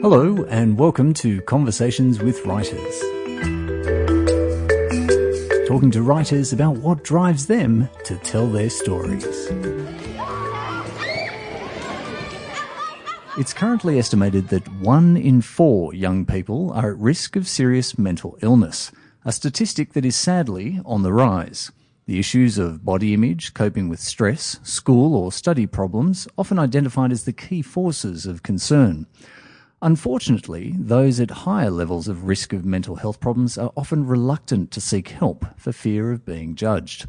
Hello, and welcome to Conversations with Writers. Talking to writers about what drives them to tell their stories. It's currently estimated that one in four young people are at risk of serious mental illness, a statistic that is sadly on the rise. The issues of body image, coping with stress, school or study problems, often identified as the key forces of concern. Unfortunately, those at higher levels of risk of mental health problems are often reluctant to seek help for fear of being judged.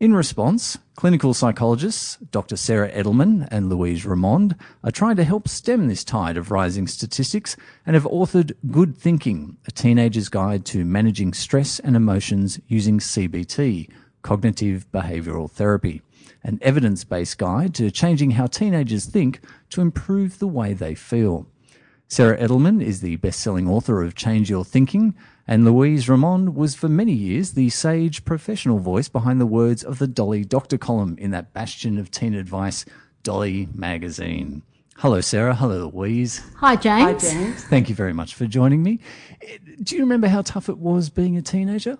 In response, clinical psychologists Dr. Sarah Edelman and Louise Remond are trying to help stem this tide of rising statistics and have authored Good Thinking, a teenager's guide to managing stress and emotions using CBT, cognitive behavioral therapy, an evidence based guide to changing how teenagers think to improve the way they feel. Sarah Edelman is the best selling author of Change Your Thinking, and Louise Remond was for many years the sage professional voice behind the words of the Dolly Doctor column in that bastion of teen advice, Dolly Magazine. Hello, Sarah. Hello, Louise. Hi, James. Hi, James. Thank you very much for joining me. Do you remember how tough it was being a teenager?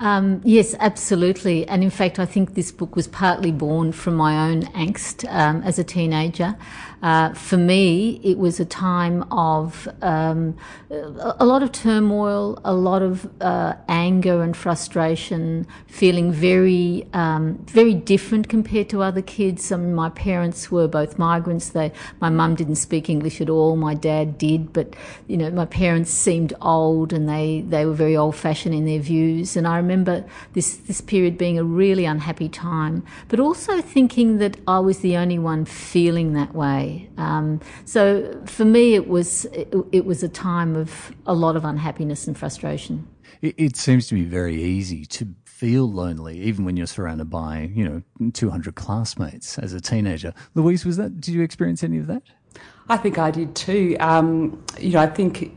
Um, yes, absolutely. And in fact, I think this book was partly born from my own angst um, as a teenager. Uh, for me, it was a time of um, a lot of turmoil, a lot of uh, anger and frustration, feeling very, um, very different compared to other kids. I mean, my parents were both migrants. They, my mum didn't speak English at all. My dad did, but you know, my parents seemed old and they, they were very old-fashioned in their views. And I remember this this period being a really unhappy time, but also thinking that I was the only one feeling that way. Um, so for me, it was it, it, was a time of a lot of unhappiness and frustration. It, it, seems to be very easy to feel lonely, even when you're surrounded by you know 200 classmates as a teenager. Louise, was that? Did you experience any of that? I think I did too. Um, you know, I think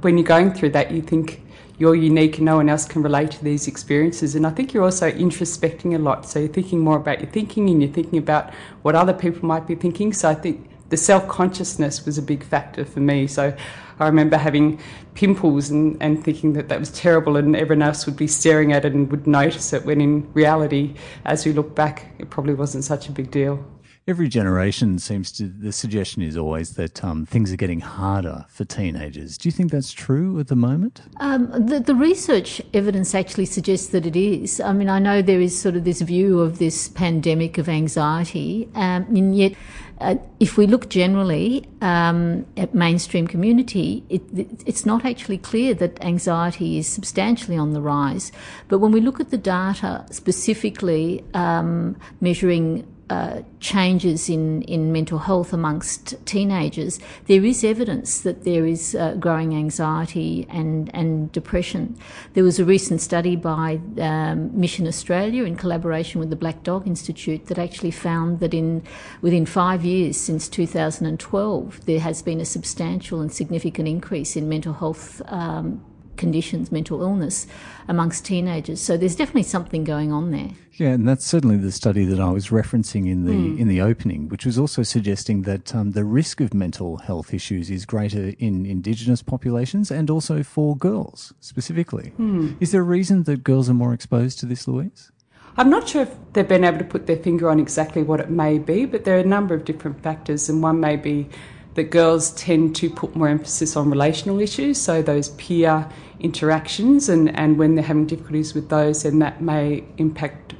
when you're going through that, you think you're unique and no one else can relate to these experiences. And I think you're also introspecting a lot. So you're thinking more about your thinking and you're thinking about what other people might be thinking. So I think the self consciousness was a big factor for me. So I remember having pimples and, and thinking that that was terrible and everyone else would be staring at it and would notice it when in reality, as we look back, it probably wasn't such a big deal. Every generation seems to, the suggestion is always that um, things are getting harder for teenagers. Do you think that's true at the moment? Um, the, the research evidence actually suggests that it is. I mean, I know there is sort of this view of this pandemic of anxiety, um, and yet uh, if we look generally um, at mainstream community, it, it's not actually clear that anxiety is substantially on the rise. But when we look at the data specifically um, measuring uh, changes in, in mental health amongst teenagers, there is evidence that there is uh, growing anxiety and, and depression. There was a recent study by um, Mission Australia in collaboration with the Black Dog Institute that actually found that in within five years since 2012, there has been a substantial and significant increase in mental health um, conditions, mental illness amongst teenagers. So there's definitely something going on there. Yeah, and that's certainly the study that I was referencing in the mm. in the opening, which was also suggesting that um, the risk of mental health issues is greater in Indigenous populations and also for girls specifically. Mm. Is there a reason that girls are more exposed to this, Louise? I'm not sure if they've been able to put their finger on exactly what it may be, but there are a number of different factors, and one may be that girls tend to put more emphasis on relational issues, so those peer interactions, and, and when they're having difficulties with those, then that may impact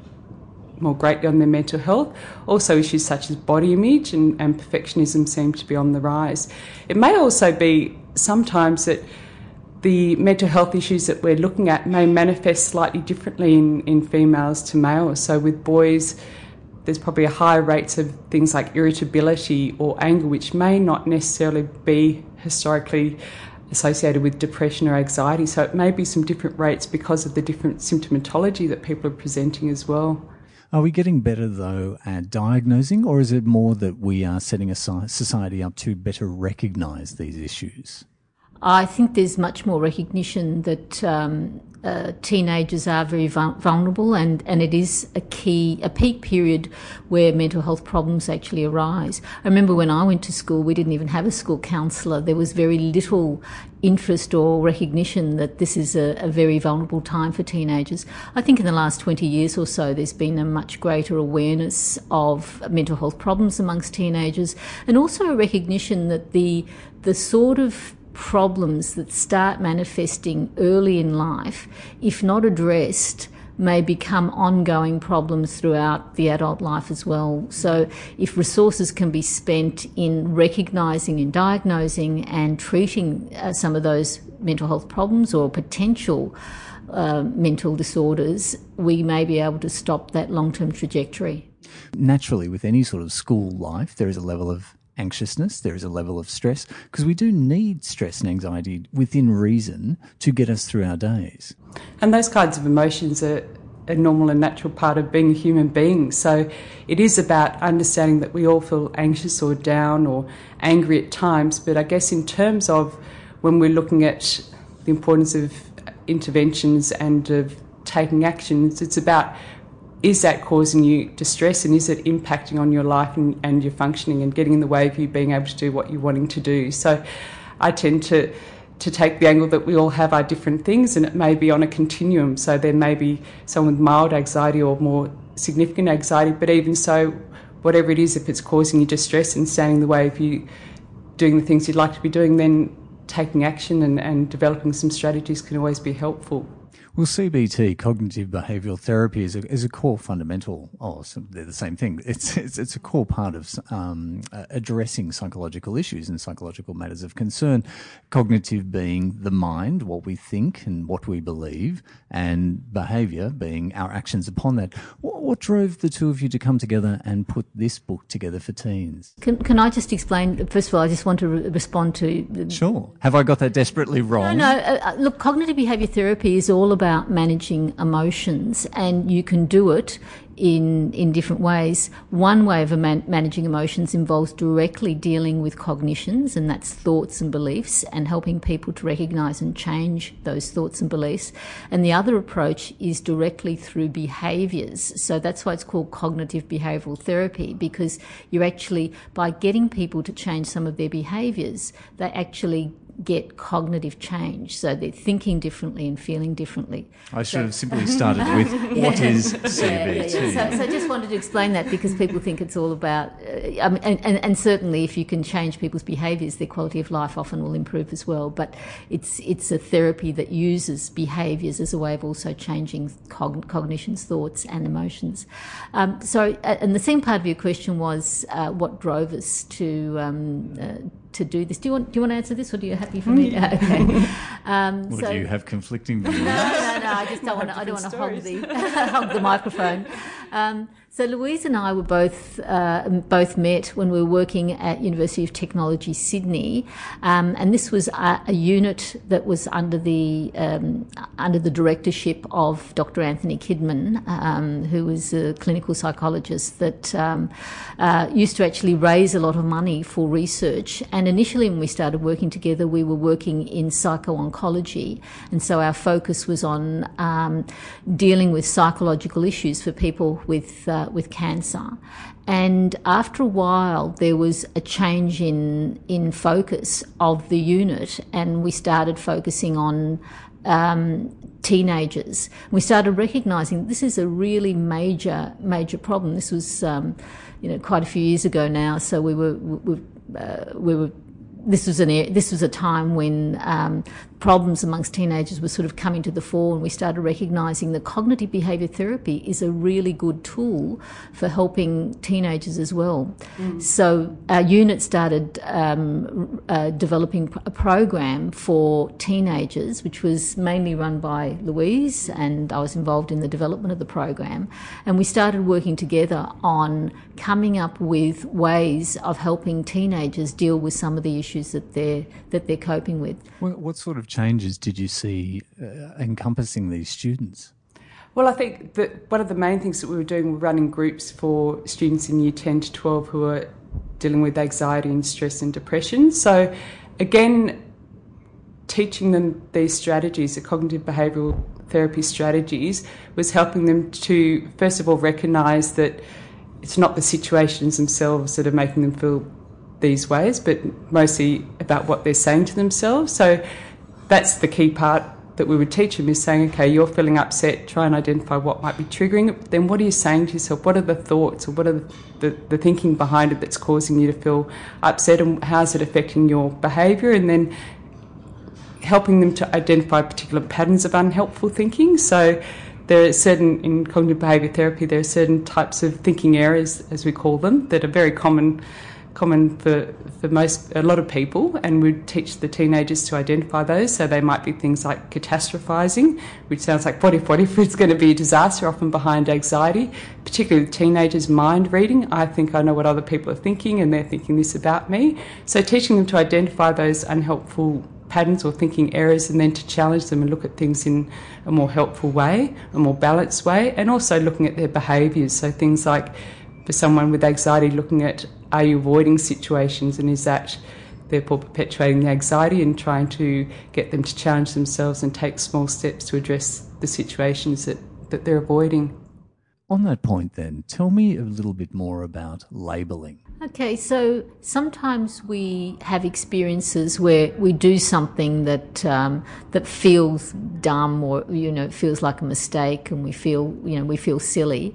more greatly on their mental health. Also, issues such as body image and, and perfectionism seem to be on the rise. It may also be sometimes that the mental health issues that we're looking at may manifest slightly differently in, in females to males. So, with boys, there's probably a higher rates of things like irritability or anger, which may not necessarily be historically associated with depression or anxiety. So it may be some different rates because of the different symptomatology that people are presenting as well. Are we getting better though at diagnosing, or is it more that we are setting a society up to better recognise these issues? I think there's much more recognition that um, uh, teenagers are very vulnerable, and, and it is a key, a peak period where mental health problems actually arise. I remember when I went to school, we didn't even have a school counsellor. There was very little interest or recognition that this is a, a, very vulnerable time for teenagers. I think in the last 20 years or so, there's been a much greater awareness of mental health problems amongst teenagers, and also a recognition that the the sort of problems that start manifesting early in life, if not addressed, may become ongoing problems throughout the adult life as well. So, if resources can be spent in recognising and diagnosing and treating uh, some of those mental health problems or potential uh, mental disorders, we may be able to stop that long term trajectory. Naturally, with any sort of school life, there is a level of anxiousness, there is a level of stress, because we do need stress and anxiety within reason to get us through our days. And those kinds of emotions are a normal and natural part of being a human being. So it is about understanding that we all feel anxious or down or angry at times. But I guess in terms of when we're looking at the importance of interventions and of taking actions, it's about is that causing you distress and is it impacting on your life and, and your functioning and getting in the way of you being able to do what you're wanting to do? So I tend to to take the angle that we all have our different things and it may be on a continuum. So there may be someone with mild anxiety or more significant anxiety, but even so, whatever it is, if it's causing you distress and standing in the way of you doing the things you'd like to be doing, then taking action and, and developing some strategies can always be helpful. Well, CBT, cognitive behavioural therapy, is a, is a core fundamental. Oh, they're the same thing. It's it's, it's a core part of um, addressing psychological issues and psychological matters of concern. Cognitive being the mind, what we think and what we believe, and behaviour being our actions upon that. What, what, drove the two of you to come together and put this book together for teens? Can, can I just explain? First of all, I just want to re- respond to. Sure. Have I got that desperately wrong? No, no. Uh, uh look, cognitive behaviour therapy is all about about managing emotions, and you can do it in in different ways. One way of man- managing emotions involves directly dealing with cognitions, and that's thoughts and beliefs, and helping people to recognise and change those thoughts and beliefs. And the other approach is directly through behaviours. So that's why it's called cognitive behavioural therapy, because you're actually by getting people to change some of their behaviours, they actually get cognitive change. So they're thinking differently and feeling differently. I should so, have simply started with what is CBT. Yeah, yeah, yeah. So, so, I just wanted to explain that because people think it's all about, uh, I mean, and, and, and, certainly if you can change people's behaviours, their quality of life often will improve as well. But it's it's a therapy that uses behaviours as a way of also changing cog- cognitions, thoughts, and emotions. Um, so, uh, and the second part of your question was uh, what drove us to. Um, uh, to do this. Do you want do you want to answer this, or are you happy for me? Mm. okay. Um, well, so, do you have conflicting views? No, no, no. I just don't want to. I don't want to hog the hog the microphone. Um, so Louise and I were both uh, both met when we were working at University of Technology Sydney, um, and this was a, a, unit that was under the um, under the directorship of Dr. Anthony Kidman, um, who was a clinical psychologist that um, uh, used to actually raise a lot of money for research. And initially, when we started working together, we were working in psycho-oncology, and so our focus was on um, dealing with psychological issues for people with uh, with cancer. And after a while, there was a change in, in focus of the unit, and we started focusing on um, teenagers. We started recognising this is a really major, major problem. This was, um, you know, quite a few years ago now. So we were, we, we were this was an this was a time when um, problems amongst teenagers were sort of coming to the fore, and we started recognising that cognitive behaviour therapy is a really good tool for helping teenagers as well. Mm. So our unit started um, uh, developing a program for teenagers, which was mainly run by Louise, and I was involved in the development of the program. And we started working together on coming up with ways of helping teenagers deal with some of the issues that they're that they're coping with. What, what sort of changes did you see uh, encompassing these students? Well, I think that one of the main things that we were doing were running groups for students in year 10 to 12 who are dealing with anxiety and stress and depression. So, again, teaching them these strategies, the cognitive behavioural therapy strategies, was helping them to, first of all, recognise that it's not the situations themselves that are making them feel these ways, but mostly about what they're saying to themselves. So that's the key part that we would teach them is saying, okay, you're feeling upset, try and identify what might be triggering it. Then what are you saying to yourself? What are the thoughts or what are the, the, the thinking behind it that's causing you to feel upset and how's it affecting your behaviour? And then helping them to identify particular patterns of unhelpful thinking. So there are certain, in cognitive behaviour therapy, there are certain types of thinking errors, as we call them, that are very common common for, for most a lot of people and we teach the teenagers to identify those. So they might be things like catastrophizing which sounds like what if what if it's going to be a disaster often behind anxiety. Particularly teenagers mind reading. I think i know what other people are thinking and they're thinking this about me. So teaching them to identify those unhelpful patterns or thinking errors and then to challenge them and look at things in a more helpful way a more balanced way and also looking at their behaviours. So things like for someone with anxiety looking at are you avoiding situations and is that therefore perpetuating the anxiety and trying to get them to challenge themselves and take small steps to address the situations that, that they're avoiding. On that point, then, tell me a little bit more about labelling. Okay, so sometimes we have experiences where we do something that um, that feels dumb or you know feels like a mistake, and we feel you know we feel silly,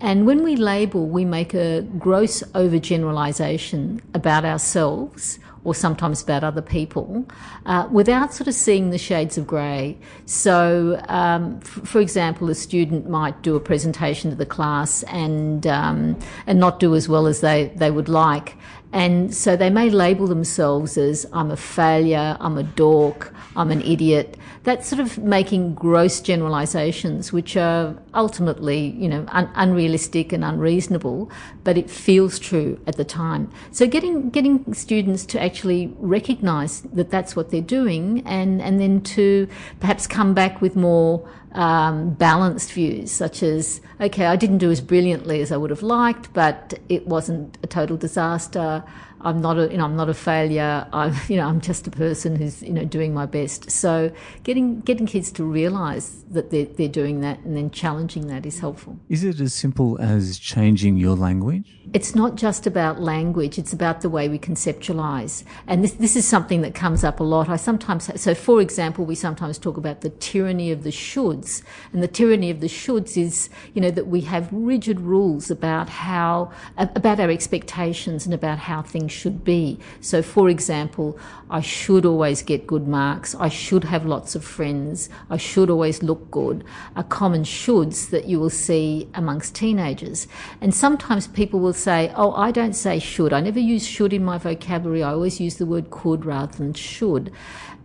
and when we label, we make a gross overgeneralization about ourselves or sometimes about other people uh, without sort of seeing the shades of grey. So, um, f- for example, a student might do a presentation to the class and, um, and not do as well as they, they would like. And so they may label themselves as I'm a failure, I'm a dork, I'm an idiot. That's sort of making gross generalizations, which are ultimately, you know, un- unrealistic and unreasonable, but it feels true at the time. So getting getting students to actually recognize that that's what they're doing, and and then to perhaps come back with more um, balanced views, such as, okay, I didn't do as brilliantly as I would have liked, but it wasn't a total disaster. I'm not a, you know, I'm not a failure. I'm, you know, I'm just a person who's, you know, doing my best. So getting, getting kids to realise that they're, they're doing that and then challenging that is helpful. Is it as simple as changing your language? It's not just about language, it's about the way we conceptualise. And this, this is something that comes up a lot. I sometimes, so for example, we sometimes talk about the tyranny of the shoulds. And the tyranny of the shoulds is, you know, that we have rigid rules about how, about our expectations and about how things should be. So, for example, I should always get good marks, I should have lots of friends, I should always look good, are common shoulds that you will see amongst teenagers. And sometimes people will say, Oh, I don't say should. I never use should in my vocabulary, I always use the word could rather than should.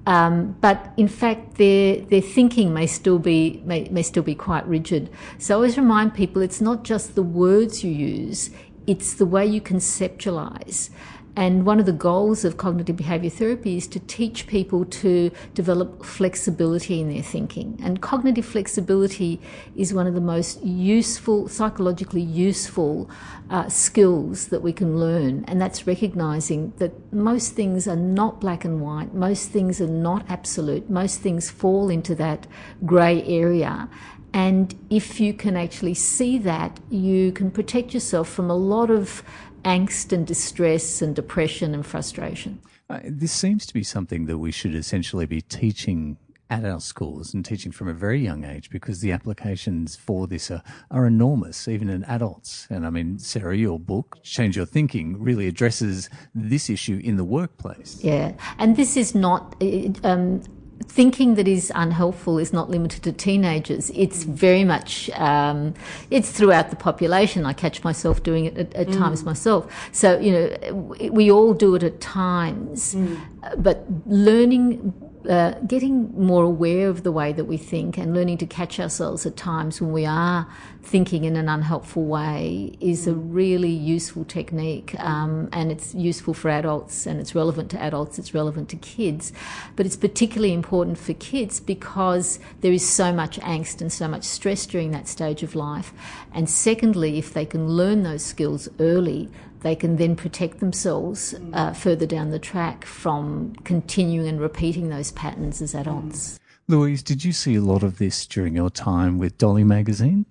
Um, but in fact, their their thinking may still be may, may still be quite rigid. So I always remind people it's not just the words you use; it's the way you conceptualize. And one of the goals of cognitive behavior therapy is to teach people to develop flexibility in their thinking. And cognitive flexibility is one of the most useful, psychologically useful uh, skills that we can learn. And that's recognizing that most things are not black and white, most things are not absolute, most things fall into that grey area. And if you can actually see that, you can protect yourself from a lot of angst and distress and depression and frustration. Uh, this seems to be something that we should essentially be teaching at our schools and teaching from a very young age because the applications for this are, are enormous, even in adults. And I mean, Sarah, your book, Change Your Thinking, really addresses this issue in the workplace. Yeah. And this is not. Um, thinking that is unhelpful is not limited to teenagers. It's very much um, it's throughout the population. I catch myself doing it at, at mm. times myself. So you know, we all do it at times, mm. but learning uh, getting more aware of the way that we think and learning to catch ourselves at times when we are thinking in an unhelpful way is a really useful technique. Um, and it's useful for adults and it's relevant to adults, it's relevant to kids. But it's particularly important for kids because there is so much angst and so much stress during that stage of life. And secondly, if they can learn those skills early, they can then protect themselves uh, further down the track from continuing and repeating those patterns as adults. Louise, did you see a lot of this during your time with Dolly magazine?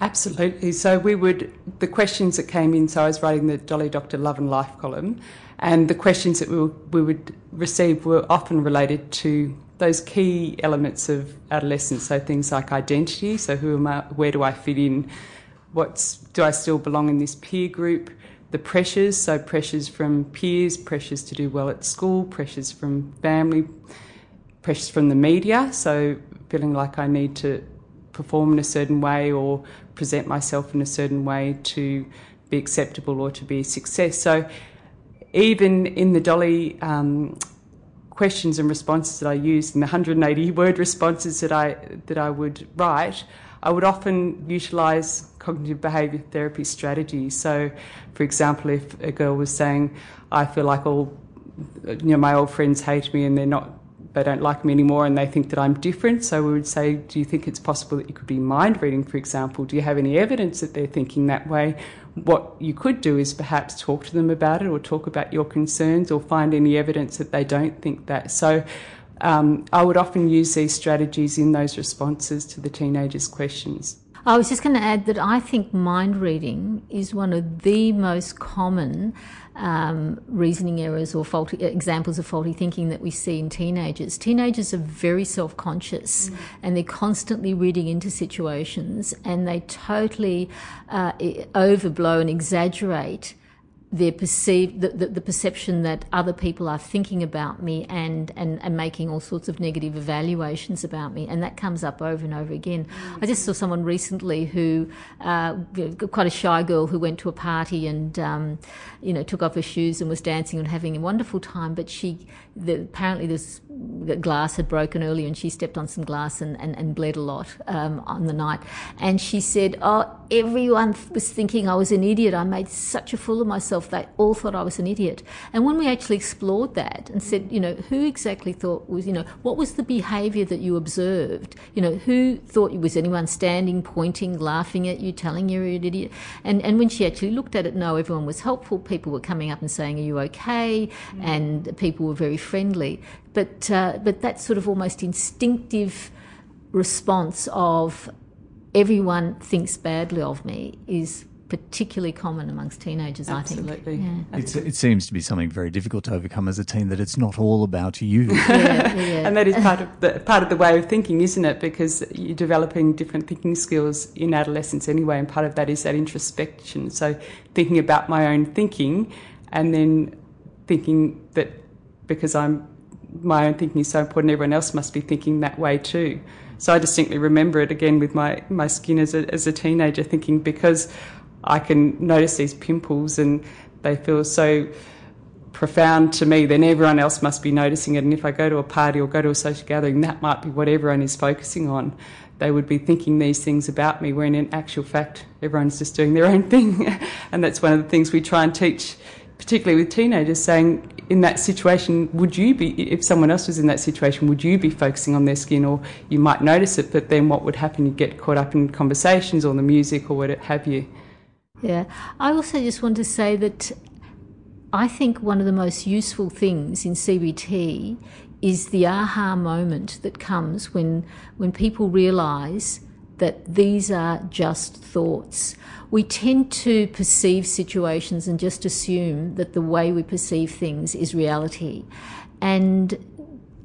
Absolutely. So we would the questions that came in. So I was writing the Dolly Doctor Love and Life column, and the questions that we, we would receive were often related to those key elements of adolescence. So things like identity. So who am I? Where do I fit in? What's do I still belong in this peer group? The pressures. So pressures from peers, pressures to do well at school, pressures from family, pressures from the media. So feeling like I need to perform in a certain way or present myself in a certain way to be acceptable or to be a success. So even in the Dolly um, questions and responses that I used, in the 180 word responses that I that I would write, I would often utilise cognitive behaviour therapy strategies. So, for example, if a girl was saying, "I feel like all you know my old friends hate me and they're not they don't like me anymore and they think that I'm different. So we would say, Do you think it's possible that you could be mind reading, for example? Do you have any evidence that they're thinking that way? What you could do is perhaps talk to them about it or talk about your concerns or find any evidence that they don't think that. So um, I would often use these strategies in those responses to the teenagers' questions. I was just going to add that I think mind reading is one of the most common um, reasoning errors or faulty examples of faulty thinking that we see in teenagers. Teenagers are very self conscious mm. and they're constantly reading into situations and they totally uh, overblow and exaggerate their perceived the, the, the, perception that other people are thinking about me and, and, and making all sorts of negative evaluations about me and that comes up over and over again mm-hmm. i just saw someone recently who uh, quite a shy girl who went to a party and um, you know took off her shoes and was dancing and having a wonderful time but she the, apparently this glass had broken earlier and she stepped on some glass and, and, and bled a lot um, on the night and she said oh everyone was thinking i was an idiot i made such a fool of myself they all thought I was an idiot. And when we actually explored that and said, you know, who exactly thought was, you know, what was the behaviour that you observed? You know, who thought it was anyone standing, pointing, laughing at you, telling you you're an idiot? And and when she actually looked at it, no, everyone was helpful. People were coming up and saying, "Are you okay?" Mm. And people were very friendly. But uh, but that sort of almost instinctive response of everyone thinks badly of me is particularly common amongst teenagers, Absolutely. I think. Yeah. it seems to be something very difficult to overcome as a teen that it's not all about you. yeah, yeah. and that is part of the part of the way of thinking, isn't it? Because you're developing different thinking skills in adolescence anyway, and part of that is that introspection. So thinking about my own thinking, and then thinking that because I'm my own thinking is so important, everyone else must be thinking that way too. So I distinctly remember it again with my, my skin as a, as a teenager, thinking because I can notice these pimples and they feel so profound to me, then everyone else must be noticing it. And if I go to a party or go to a social gathering, that might be what everyone is focusing on. They would be thinking these things about me, when in actual fact, everyone's just doing their own thing. and that's one of the things we try and teach, particularly with teenagers, saying, in that situation, would you be, if someone else was in that situation, would you be focusing on their skin or you might notice it, but then what would happen? You'd get caught up in conversations or the music or what have you. Yeah. I also just want to say that I think one of the most useful things in CBT is the aha moment that comes when when people realize that these are just thoughts. We tend to perceive situations and just assume that the way we perceive things is reality. And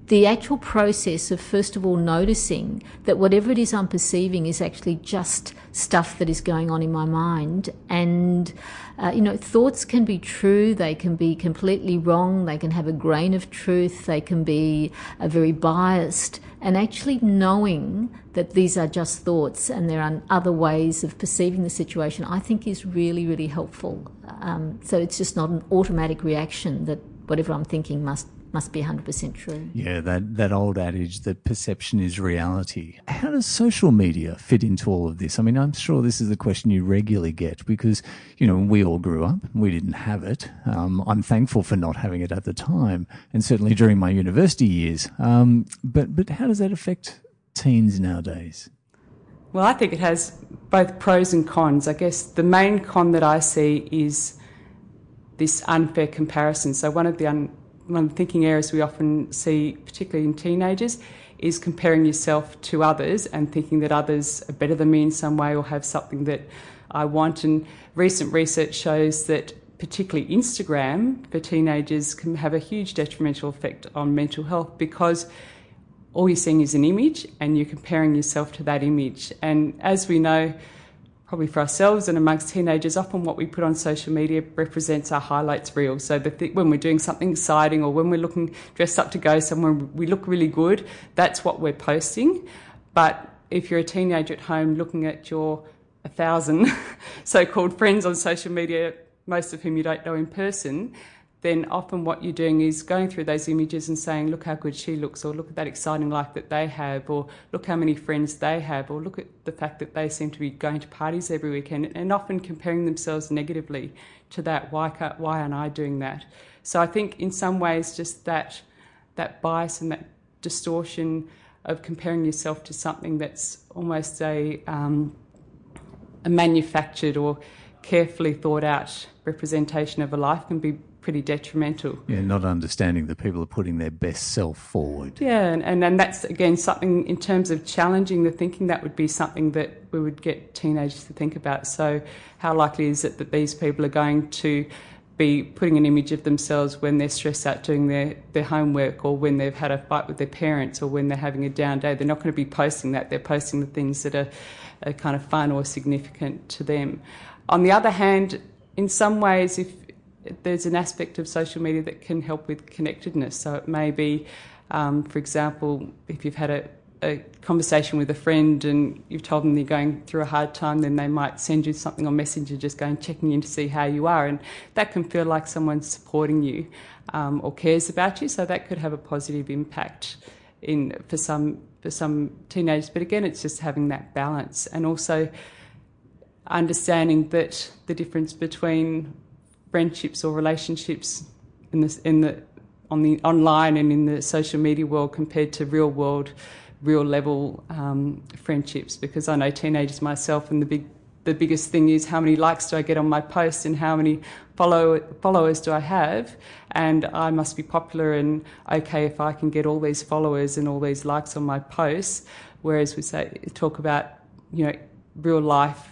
the actual process of first of all noticing that whatever it is I'm perceiving is actually just stuff that is going on in my mind. And, uh, you know, thoughts can be true, they can be completely wrong, they can have a grain of truth, they can be uh, very biased. And actually knowing that these are just thoughts and there are other ways of perceiving the situation, I think is really, really helpful. Um, so it's just not an automatic reaction that whatever I'm thinking must must be 100% true. Yeah, that, that old adage that perception is reality. How does social media fit into all of this? I mean, I'm sure this is the question you regularly get because, you know, we all grew up, we didn't have it. Um, I'm thankful for not having it at the time and certainly during my university years. Um, but, but how does that affect teens nowadays? Well, I think it has both pros and cons. I guess the main con that I see is this unfair comparison. So one of the un, one of the thinking areas we often see, particularly in teenagers, is comparing yourself to others and thinking that others are better than me in some way or have something that I want. And recent research shows that particularly Instagram for teenagers can have a huge detrimental effect on mental health because all you're seeing is an image and you're comparing yourself to that image. And as we know, probably for ourselves and amongst teenagers, often what we put on social media represents our highlights reel. So th- when we're doing something exciting or when we're looking dressed up to go somewhere, we look really good. That's what we're posting. But if you're a teenager at home looking at your a thousand so-called friends on social media, most of whom you don't know in person, then often what you're doing is going through those images and saying, look how good she looks, or look at that exciting life that they have, or look how many friends they have, or look at the fact that they seem to be going to parties every weekend, and often comparing themselves negatively to that. Why, can't, why aren't I doing that? So I think in some ways, just that, that bias and that distortion of comparing yourself to something that's almost a, um, a manufactured or carefully thought out representation of a life can be pretty detrimental. Yeah, not understanding that people are putting their best self forward. Yeah, and, and, and that's again something in terms of challenging the thinking, that would be something that we would get teenagers to think about. So, how likely is it that these people are going to be putting an image of themselves when they're stressed out doing their, their homework or when they've had a fight with their parents or when they're having a down day? They're not going to be posting that, they're posting the things that are, are kind of fun or significant to them. On the other hand, in some ways, if there's an aspect of social media that can help with connectedness. So it may be, um, for example, if you've had a, a, conversation with a friend and you've told them you're going through a hard time, then they might send you something on Messenger just going checking in to see how you are. And that can feel like someone's supporting you um, or cares about you. So that could have a positive impact in for some for some teenagers. But again, it's just having that balance and also understanding that the difference between friendships or relationships in the in the on the online and in the social media world compared to real world, real level um, friendships. Because I know teenagers myself, and the big the biggest thing is how many likes do I get on my post and how many follow followers do I have, and I must be popular and okay if I can get all these followers and all these likes on my posts. Whereas we say talk about you know real life,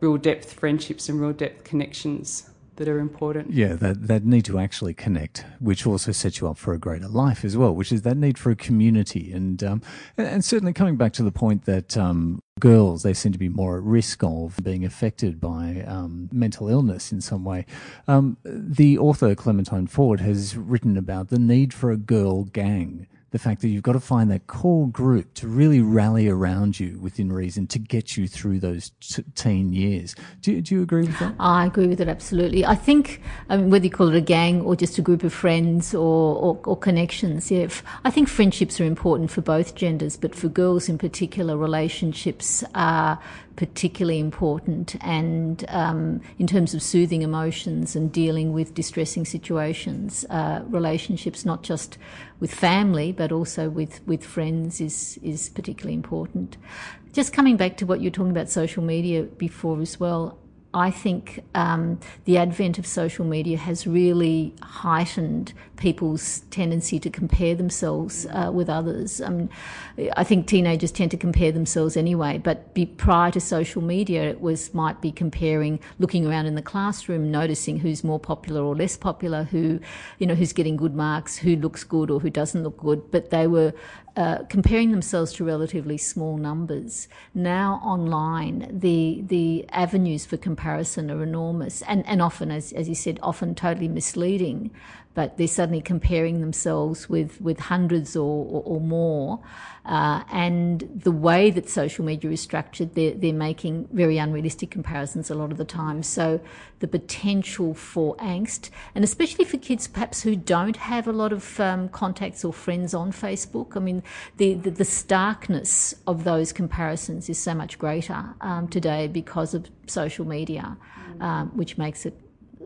real depth friendships and real depth connections that are important. Yeah, that, that need to actually connect, which also sets you up for a greater life as well, which is that need for a community. And, um, and, certainly coming back to the point that um, girls, they seem to be more at risk of being affected by um, mental illness in some way. Um, the author Clementine Ford has written about the need for a girl gang the fact that you've got to find that core group to really rally around you within reason to get you through those t- teen years. Do, do you agree with that? I agree with it absolutely. I think I mean, whether you call it a gang or just a group of friends or, or, or connections, yeah, I think friendships are important for both genders, but for girls in particular, relationships are particularly important and um, in terms of soothing emotions and dealing with distressing situations uh, relationships not just with family but also with, with friends is, is particularly important. Just coming back to what you're talking about social media before as well I think um, the advent of social media has really heightened people's tendency to compare themselves uh, with others. Um, I think teenagers tend to compare themselves anyway, but be, prior to social media, it was might be comparing, looking around in the classroom, noticing who's more popular or less popular, who, you know, who's getting good marks, who looks good or who doesn't look good. But they were uh, comparing themselves to relatively small numbers. Now online, the the avenues for comparison are enormous, and and often, as as you said, often totally misleading but they're suddenly comparing themselves with, with hundreds or, or, or more. Uh, and the way that social media is structured, they're, they're making very unrealistic comparisons a lot of the time. So the potential for angst, and especially for kids perhaps who don't have a lot of um, contacts or friends on Facebook, I mean, the, the, the, starkness of those comparisons is so much greater um, today because of social media, um, which makes it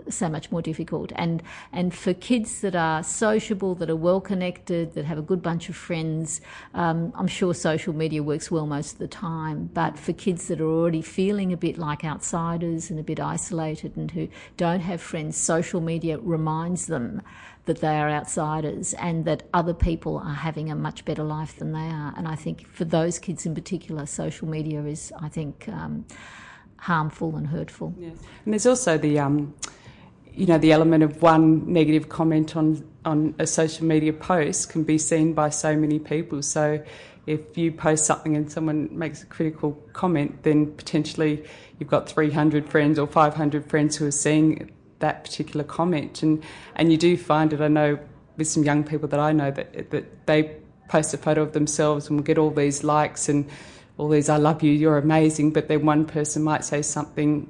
so much more difficult. And and for kids that are sociable, that are well connected, that have a good bunch of friends, um, I'm sure social media works well most of the time. But for kids that are already feeling a bit like outsiders and a bit isolated and who don't have friends, social media reminds them that they are outsiders and that other people are having a much better life than they are. And I think for those kids in particular, social media is, I think. Um, harmful and hurtful. Yes. And there's also the, um, you know, the element of one negative comment on, on a social media post can be seen by so many people. So if you post something and someone makes a critical comment, then potentially you've got 300 friends or 500 friends who are seeing that particular comment. And, and you do find it, I know with some young people that I know, that, that they post a photo of themselves and will get all these likes and all these I love you, you're amazing, but then one person might say something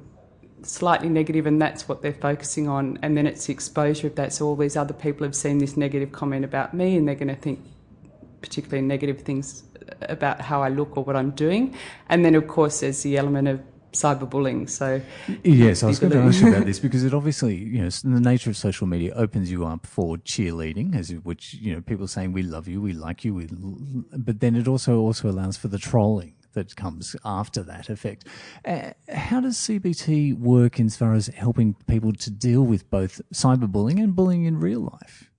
slightly negative and that's what they're focusing on. And then it's the exposure of that. So all these other people have seen this negative comment about me and they're going to think particularly negative things about how I look or what I'm doing. And then of course there's the element of cyberbullying. So yes I was going to ask you about this because it obviously you know the nature of social media opens you up for cheerleading as which you know people saying we love you we like you we, but then it also also allows for the trolling that comes after that effect. Uh, how does CBT work as far as helping people to deal with both cyberbullying and bullying in real life?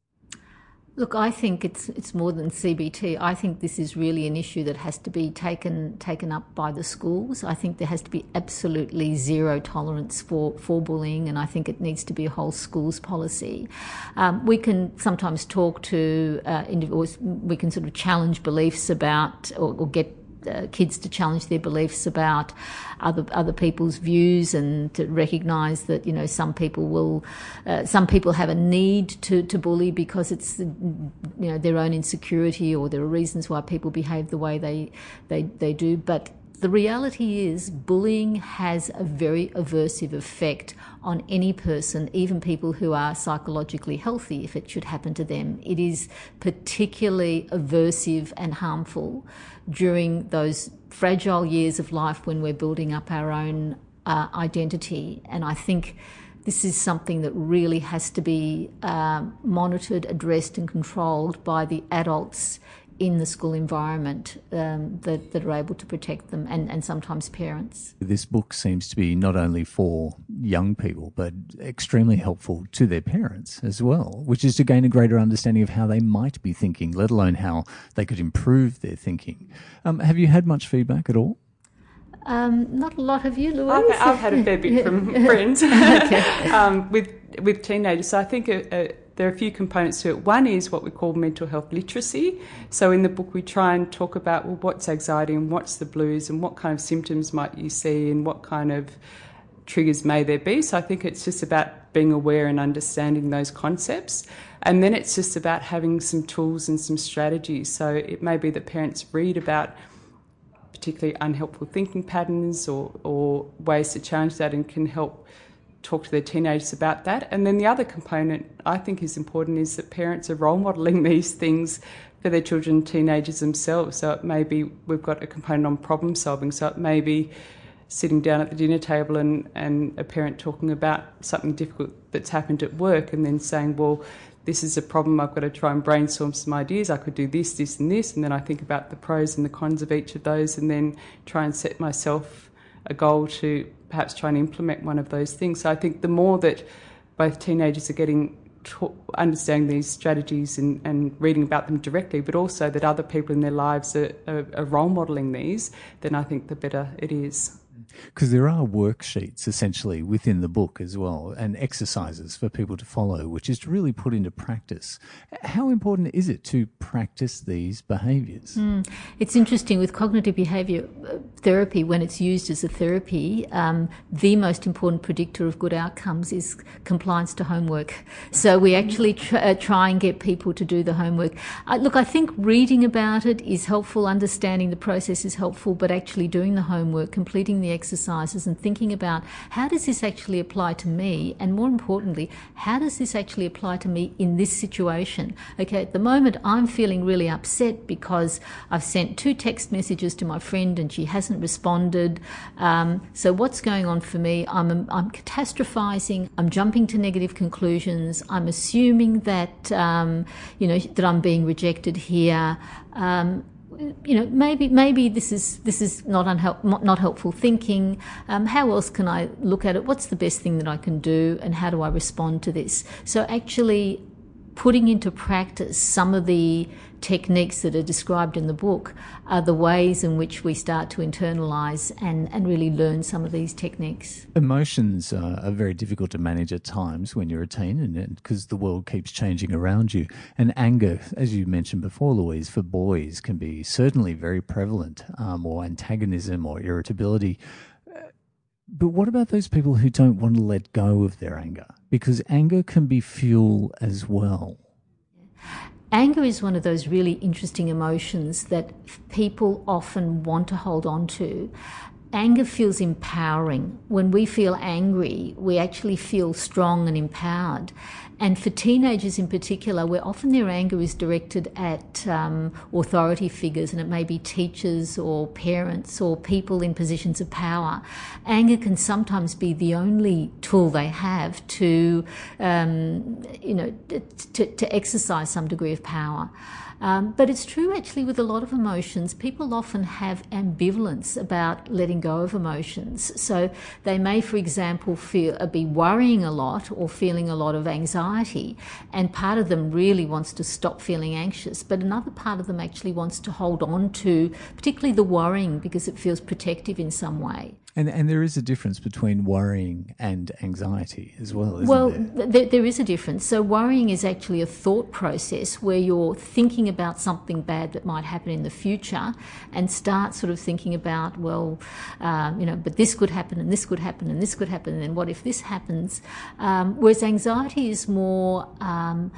Look, I think it's it's more than CBT. I think this is really an issue that has to be taken taken up by the schools. I think there has to be absolutely zero tolerance for, for bullying, and I think it needs to be a whole schools policy. Um, we can sometimes talk to uh, individuals. We can sort of challenge beliefs about or, or get uh, kids to challenge their beliefs about other other people's views and to recognise that you know some people will uh, some people have a need to, to bully because it's you know their own insecurity or there are reasons why people behave the way they they, they do but the reality is, bullying has a very aversive effect on any person, even people who are psychologically healthy, if it should happen to them. It is particularly aversive and harmful during those fragile years of life when we're building up our own uh, identity. And I think this is something that really has to be uh, monitored, addressed, and controlled by the adults in the school environment um, that, that are able to protect them and, and sometimes parents. This book seems to be not only for young people, but extremely helpful to their parents as well, which is to gain a greater understanding of how they might be thinking, let alone how they could improve their thinking. Um, have you had much feedback at all? Um, not a lot of you, Louise. I've, I've had a fair bit from friends um, with with teenagers. So I think a, a there are a few components to it. One is what we call mental health literacy. So in the book, we try and talk about well, what's anxiety and what's the blues and what kind of symptoms might you see and what kind of triggers may there be. So I think it's just about being aware and understanding those concepts. And then it's just about having some tools and some strategies. So it may be that parents read about particularly unhelpful thinking patterns or, or ways to challenge that and can help talk to their teenagers about that. And then the other component I think is important is that parents are role modelling these things for their children teenagers themselves. So it may be we've got a component on problem solving. So it may be sitting down at the dinner table and, and a parent talking about something difficult that's happened at work and then saying, well, this is a problem, I've got to try and brainstorm some ideas. I could do this, this, and this. And then I think about the pros and the cons of each of those and then try and set myself a goal to perhaps try and implement one of those things. So I think the more that both teenagers are getting understanding these strategies and, and reading about them directly, but also that other people in their lives are, are, are role modelling these, then I think the better it is. Because there are worksheets essentially within the book as well and exercises for people to follow, which is to really put into practice. How important is it to practice these behaviours? Mm. It's interesting with cognitive behaviour uh, therapy, when it's used as a therapy, um, the most important predictor of good outcomes is compliance to homework. So we actually tr- uh, try and get people to do the homework. Uh, look, I think reading about it is helpful, understanding the process is helpful, but actually doing the homework, completing the exercise, exercises and thinking about how does this actually apply to me? And more importantly, how does this actually apply to me in this situation? Okay, at the moment, I'm feeling really upset because I've sent two text messages to my friend and she hasn't responded. Um, so, what's going on for me? I'm, I'm catastrophizing, I'm jumping to negative conclusions, I'm assuming that, um, you know, that I'm being rejected here. Um, you know, maybe maybe this is this is not unhelp, not helpful thinking. Um, how else can I look at it? What's the best thing that I can do, and how do I respond to this? So actually, putting into practice some of the techniques that are described in the book are the ways in which we start to internalize and, and really learn some of these techniques. Emotions uh, are very difficult to manage at times when you're a teen and because the world keeps changing around you. And anger, as you mentioned before, Louise, for boys can be certainly very prevalent, um, or antagonism or irritability. But what about those people who don't want to let go of their anger? Because anger can be fuel as well. Anger is one of those really interesting emotions that people often want to hold on to. Anger feels empowering. When we feel angry, we actually feel strong and empowered. And for teenagers in particular, where often their anger is directed at um, authority figures, and it may be teachers or parents or people in positions of power, anger can sometimes be the only tool they have to, um, you know, to, to exercise some degree of power. Um, but it's true actually with a lot of emotions. People often have ambivalence about letting go of emotions. So they may, for example, feel uh, be worrying a lot or feeling a lot of anxiety, and part of them really wants to stop feeling anxious, but another part of them actually wants to hold on to, particularly the worrying, because it feels protective in some way. And and there is a difference between worrying and anxiety as well. well, there? Th- there is a difference. So worrying is actually a thought process where you're thinking about something bad that might happen in the future, and start sort of thinking about, well, um, you know, but this could happen, and this could happen, and this could happen, and then what if this happens? Um, whereas anxiety is more um,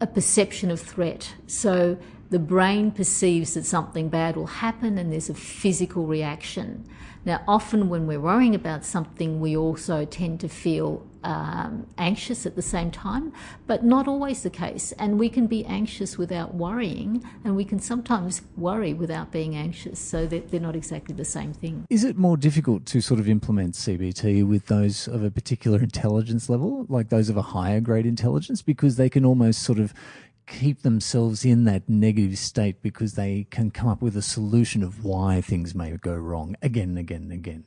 a perception of threat. So the brain perceives that something bad will happen, and there's a physical reaction. Now, often when we're worrying about something, we also tend to feel um, anxious at the same time, but not always the case. And we can be anxious without worrying, and we can sometimes worry without being anxious. So they're, they're not exactly the same thing. Is it more difficult to sort of implement CBT with those of a particular intelligence level, like those of a higher grade intelligence, because they can almost sort of keep themselves in that negative state because they can come up with a solution of why things may go wrong again and again and again.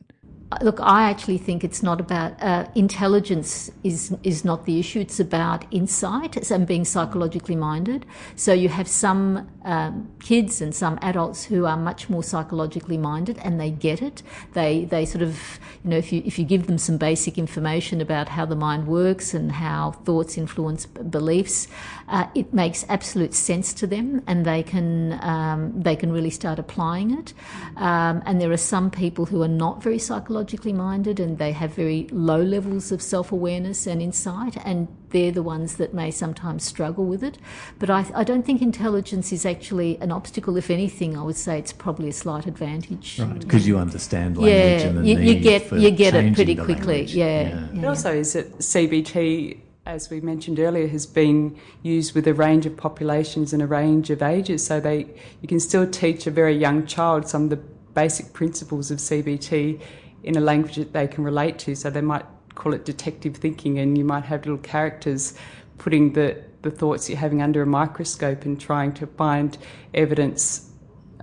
Look, I actually think it's not about uh, intelligence is is not the issue. It's about insight and being psychologically minded. So you have some um, kids and some adults who are much more psychologically minded and they get it. They they sort of you know if you if you give them some basic information about how the mind works and how thoughts influence beliefs, uh, it makes absolute sense to them and they can um, they can really start applying it. Um, and there are some people who are not very psychologically psychologically minded and they have very low levels of self awareness and insight, and they're the ones that may sometimes struggle with it. But I, I, don't think intelligence is actually an obstacle. If anything, I would say it's probably a slight advantage. Right, because you understand language yeah, and the you, need you get for you get it pretty quickly. language. Yeah, yeah. It also is that CBT, as we mentioned earlier, has been used with a range of populations and a range of ages. So they you can still teach a very young child some of the basic principles of CBT in a language that they can relate to. So they might call it detective thinking, and you might have little characters putting the, the thoughts you're having under a microscope and trying to find evidence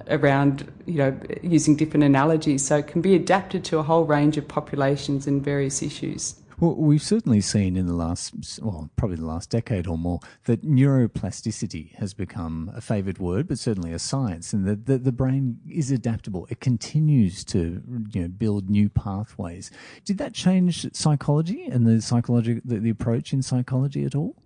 around, you know, using different analogies. So it can be adapted to a whole range of populations and various issues. Well, we've certainly seen in the last, well, probably the last decade or more, that neuroplasticity has become a favoured word, but certainly a science, and that the, the brain is adaptable. It continues to, you know, build new pathways. Did that change psychology and the psychology, the, the approach in psychology at all?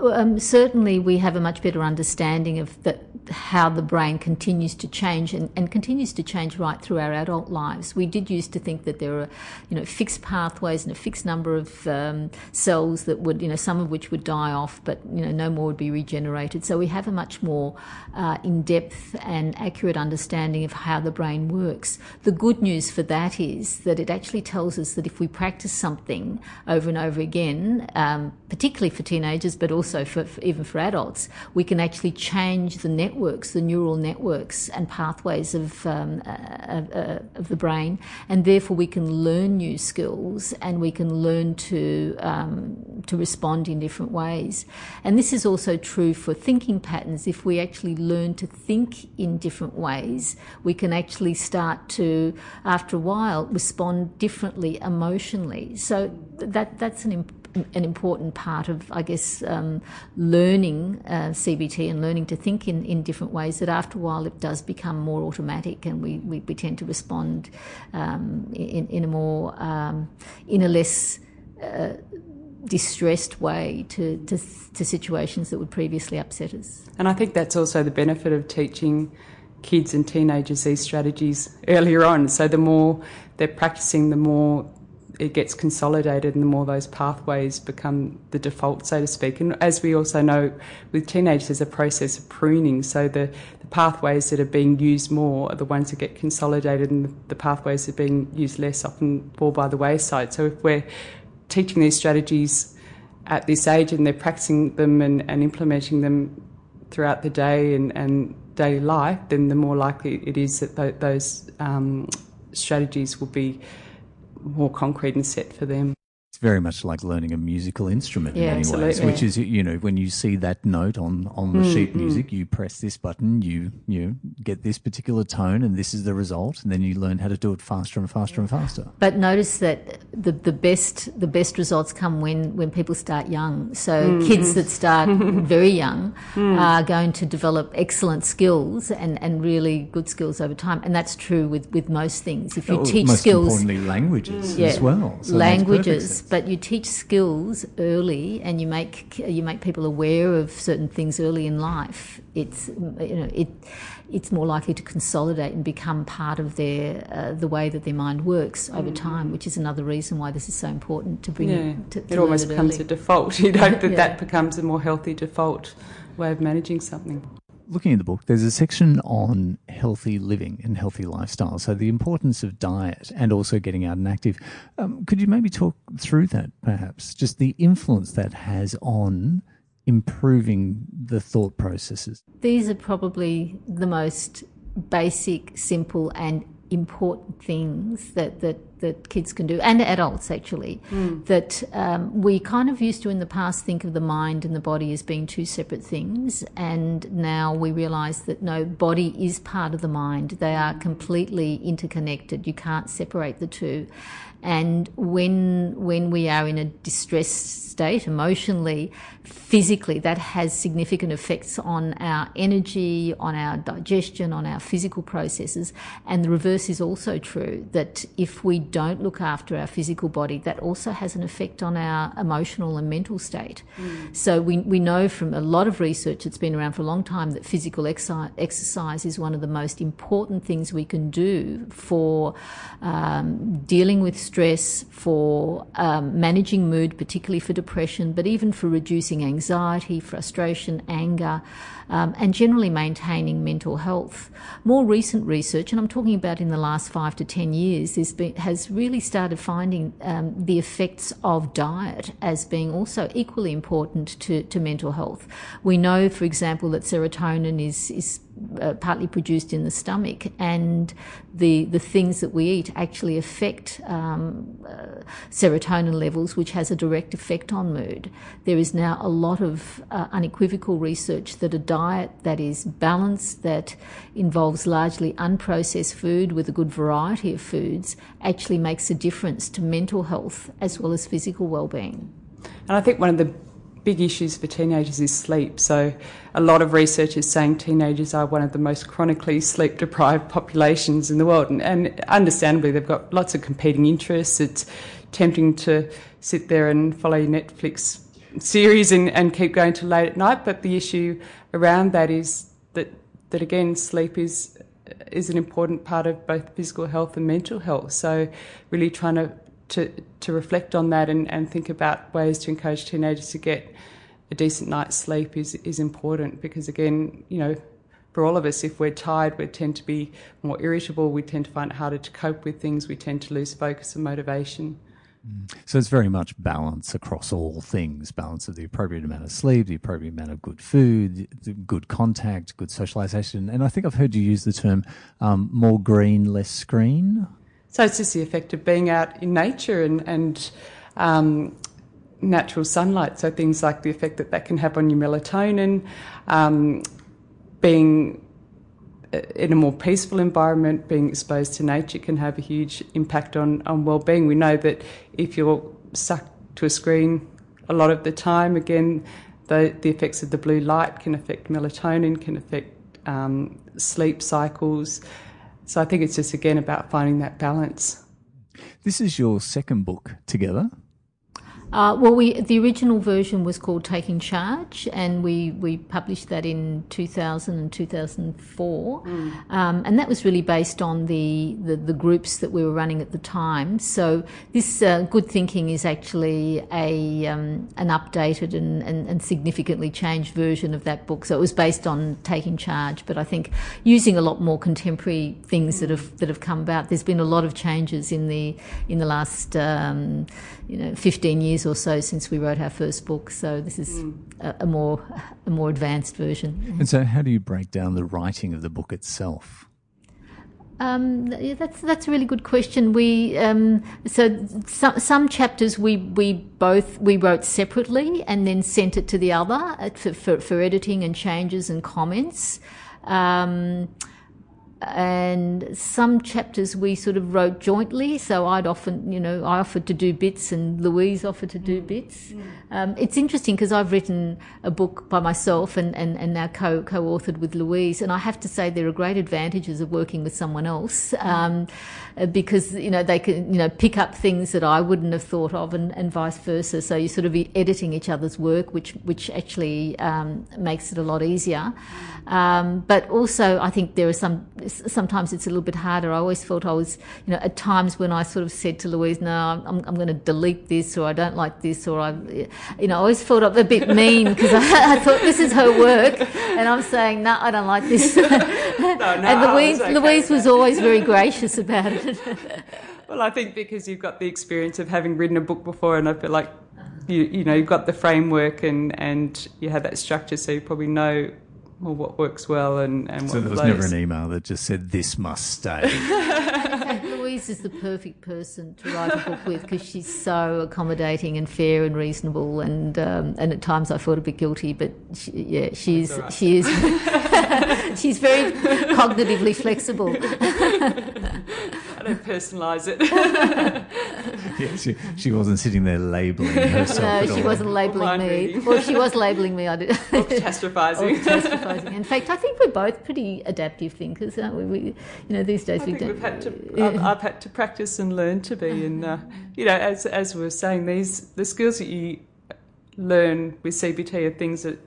Um, certainly, we have a much better understanding of the, how the brain continues to change and, and, continues to change right through our adult lives. We did used to think that there are, you know, fixed pathways and a fixed number of um, cells that would, you know, some of which would die off, but you know, no more would be regenerated. So we have a much more uh, in-depth and accurate understanding of how the brain works. The good news for that is that it actually tells us that if we practice something over and over again, um, particularly for teenagers, but also for, for, even for adults, we can actually change the networks, the neural networks and pathways of, um, uh, uh, of the brain, and therefore we can learn new skills and we can learn to um, to respond in different ways. And this is also true for thinking patterns. If we actually learn to think in different ways, we can actually start to, after a while, respond differently emotionally. So that that's an important an important part of, I guess, um, learning uh, CBT and learning to think in, in different ways. That after a while it does become more automatic, and we, we, we tend to respond um, in, in a more um, in a less uh, distressed way to, to, to situations that would previously upset us. And I think that's also the benefit of teaching kids and teenagers these strategies earlier on. So the more they're practicing, the more it gets consolidated and the more those pathways become the default, so to speak. And as we also know, with teenagers, there's a process of pruning. So the, the pathways that are being used more are the ones that get consolidated, and the, pathways that are being used less often fall by the wayside. So if we're teaching these strategies at this age and they're practicing them and, and implementing them throughout the day and, and, daily life, then the more likely it is that th- those um, strategies will be more concrete and set for them. It's very much like learning a musical instrument yeah, in many absolutely. ways, which is you know when you see that note on on the Mm, sheet mm. music, you press this button, you you get this particular tone, and this is the result, and then you learn how to do it faster and faster and faster. But notice that the, the best the best results come when, when people start young. So mm, kids mm. that start very young are going to develop excellent skills and, and really good skills over time. And that's true with, with most things. If you Oh, teach most skills importantly, languages yeah, as well. So it makes perfect languages, sense. But you teach skills early, and you make you make people aware of certain things early in life. It's you know it it's more likely to consolidate and become part of their uh, the way that their mind works over time, which is another reason why this is so important to bring Yeah, it to, to it almost it becomes early. a default. You'd hope that Yeah. that becomes a more healthy default way of managing something. Looking at the book, there's a section on healthy living and healthy lifestyle. So, the importance of diet and also getting out and active. Um, could you maybe talk through that, perhaps? Just the influence that has on improving the thought processes. These are probably the most basic, simple, and important things that, that, that kids can do, and adults actually, that um, we kind of used to in the past think of the mind and the body as being two separate things, and now we realise that no, body is part of the mind. They are completely interconnected. You can't separate the two. And when when we are in a distressed state emotionally, physically, that has significant effects on our energy, on our digestion, on our physical processes. And the reverse is also true that if we don't look after our physical body, that also has an effect on our emotional and mental state. So we, we know from a lot of research that's been around for a long time that physical exi- exercise is one of the most important things we can do for um, dealing with stress, for um, managing mood, particularly for depression, but even for reducing anxiety, frustration, anger, um, and generally maintaining mental health. More recent research, and I'm talking about in the last five to ten years, has, been, has really started finding um, the effects of diet as being also equally important to, to mental health. We know, for example, that serotonin is, is uh, partly produced in the stomach, and the the things that we eat actually affect um, uh, serotonin levels, which has a direct effect on mood. There is now a lot of uh, unequivocal research that a diet that is balanced, that involves largely unprocessed food with a good variety of foods, actually makes a difference to mental health as well as physical well-being. And I think one of the big issues for teenagers is sleep. So, a lot of research is saying teenagers are one of the most chronically sleep deprived populations in the world. And, and understandably, they've got lots of competing interests. It's tempting to sit there and follow Netflix series and, and keep going to late at night. But the issue around that is that that again, sleep is is an important part of both physical health and mental health. So, really trying to to, to reflect on that and, and think about ways to encourage teenagers to get a decent night's sleep is is important because again, you know, for all of us, if we're tired, we tend to be more irritable. We tend to find it harder to cope with things. We tend to lose focus and motivation. So it's very much balance across all things balance of the appropriate amount of sleep, the appropriate amount of good food, good contact, good socialization. And I think I've heard you use the term um, more green, less screen. So it's just the effect of being out in nature and, and um, natural sunlight. So things like the effect that that can have on your melatonin, um, being uh, in a more peaceful environment, being exposed to nature can have a huge impact on, on well-being. We know that if you're stuck to a screen a lot of the time, again, the, the effects of the blue light can affect melatonin, can affect um, sleep cycles. So I think it's just again about finding that balance. This is your second book together. Uh, well, we the original version was called Taking Charge, and we, we published that in 2000 and 2004, mm. um, and that was really based on the, the, the groups that we were running at the time. So this uh, Good Thinking is actually a um, an updated and, and, and, significantly changed version of that book. So it was based on Taking Charge, but I think using a lot more contemporary things mm. that have that have come about. There's been a lot of changes in the in the last um, you know 15 years years or so since we wrote our first book. So this is mm. a, a, more a more advanced version. And so, how do you break down the writing of the book itself? Um, that's that's a really good question. We um, so some some chapters we we both we wrote separately and then sent it to the other uh, for for, for editing and changes and comments. Um, and some chapters we sort of wrote jointly. So I'd often, you know, I offered to do bits and Louise offered to do mm. bits. Mm. Um, it's interesting because I've written a book by myself and, and, and now co, co-authored with Louise. And I have to say there are great advantages of working with someone else um, uh, because, you know, they can, you know, pick up things that I wouldn't have thought of and, and vice versa. So you're sort of be editing each other's work, which, which actually um, makes it a lot easier. Um, but also I think there are some sometimes it's a little bit harder. I always felt I was, you know, at times when I sort of said to Louise, no, I'm, I'm going to delete this or I don't like this or I, you know, I always felt a bit mean because I, I, thought this is her work and I'm saying, no, I don't like this. no, no, and Louise, was, okay Louise was always very gracious about it. well, I think because you've got the experience of having written a book before and I feel like you, you know, you've got the framework and, and you have that structure so you probably know or what works well and, and so there was never an email that just said this must stay louise is the perfect person to write a book with because she's so accommodating and fair and reasonable and um, and at times i felt a bit guilty but she, yeah she's right. she is she's very cognitively flexible I don't personalise it. yeah, she, she wasn't sitting there labelling herself. No, she wasn't labelling me. Well, she was labelling me. I did. Or catastrophising. catastrophizing. In fact, I think we're both pretty adaptive thinkers, aren't we? we you know, these days I we don't. We've had to, yeah. I've, I've, had to practice and learn to be, and uh, you know, as as we were saying, these the skills that you learn with CBT are things that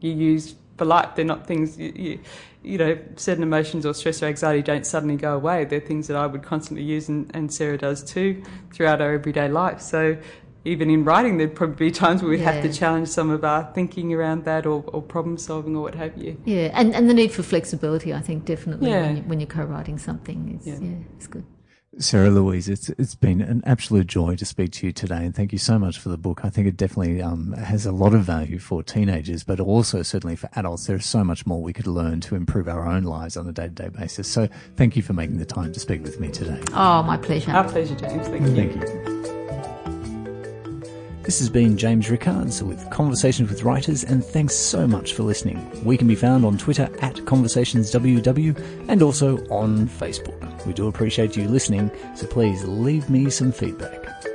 you use for life. They're not things you, you, you know, certain emotions or stress or anxiety don't suddenly go away. They're things that I would constantly use, and, and Sarah does too, throughout our everyday life. So even in writing, there'd probably be times where we'd yeah. have to challenge some of our thinking around that or, or, problem solving or what have you. Yeah, and, and the need for flexibility, I think, definitely yeah. when, you, when you're co-writing something is, yeah. yeah, it's good. Sarah Louise, it's it's been an absolute joy to speak to you today, and thank you so much for the book. I think it definitely um, has a lot of value for teenagers, but also certainly for adults. There is so much more we could learn to improve our own lives on a day to day basis. So, thank you for making the time to speak with me today. Oh, my pleasure. Our pleasure, James. Thank you. Thank you. This has been James Rickards with Conversations with Writers, and thanks so much for listening. We can be found on Twitter at ConversationsWW and also on Facebook. We do appreciate you listening, so please leave me some feedback.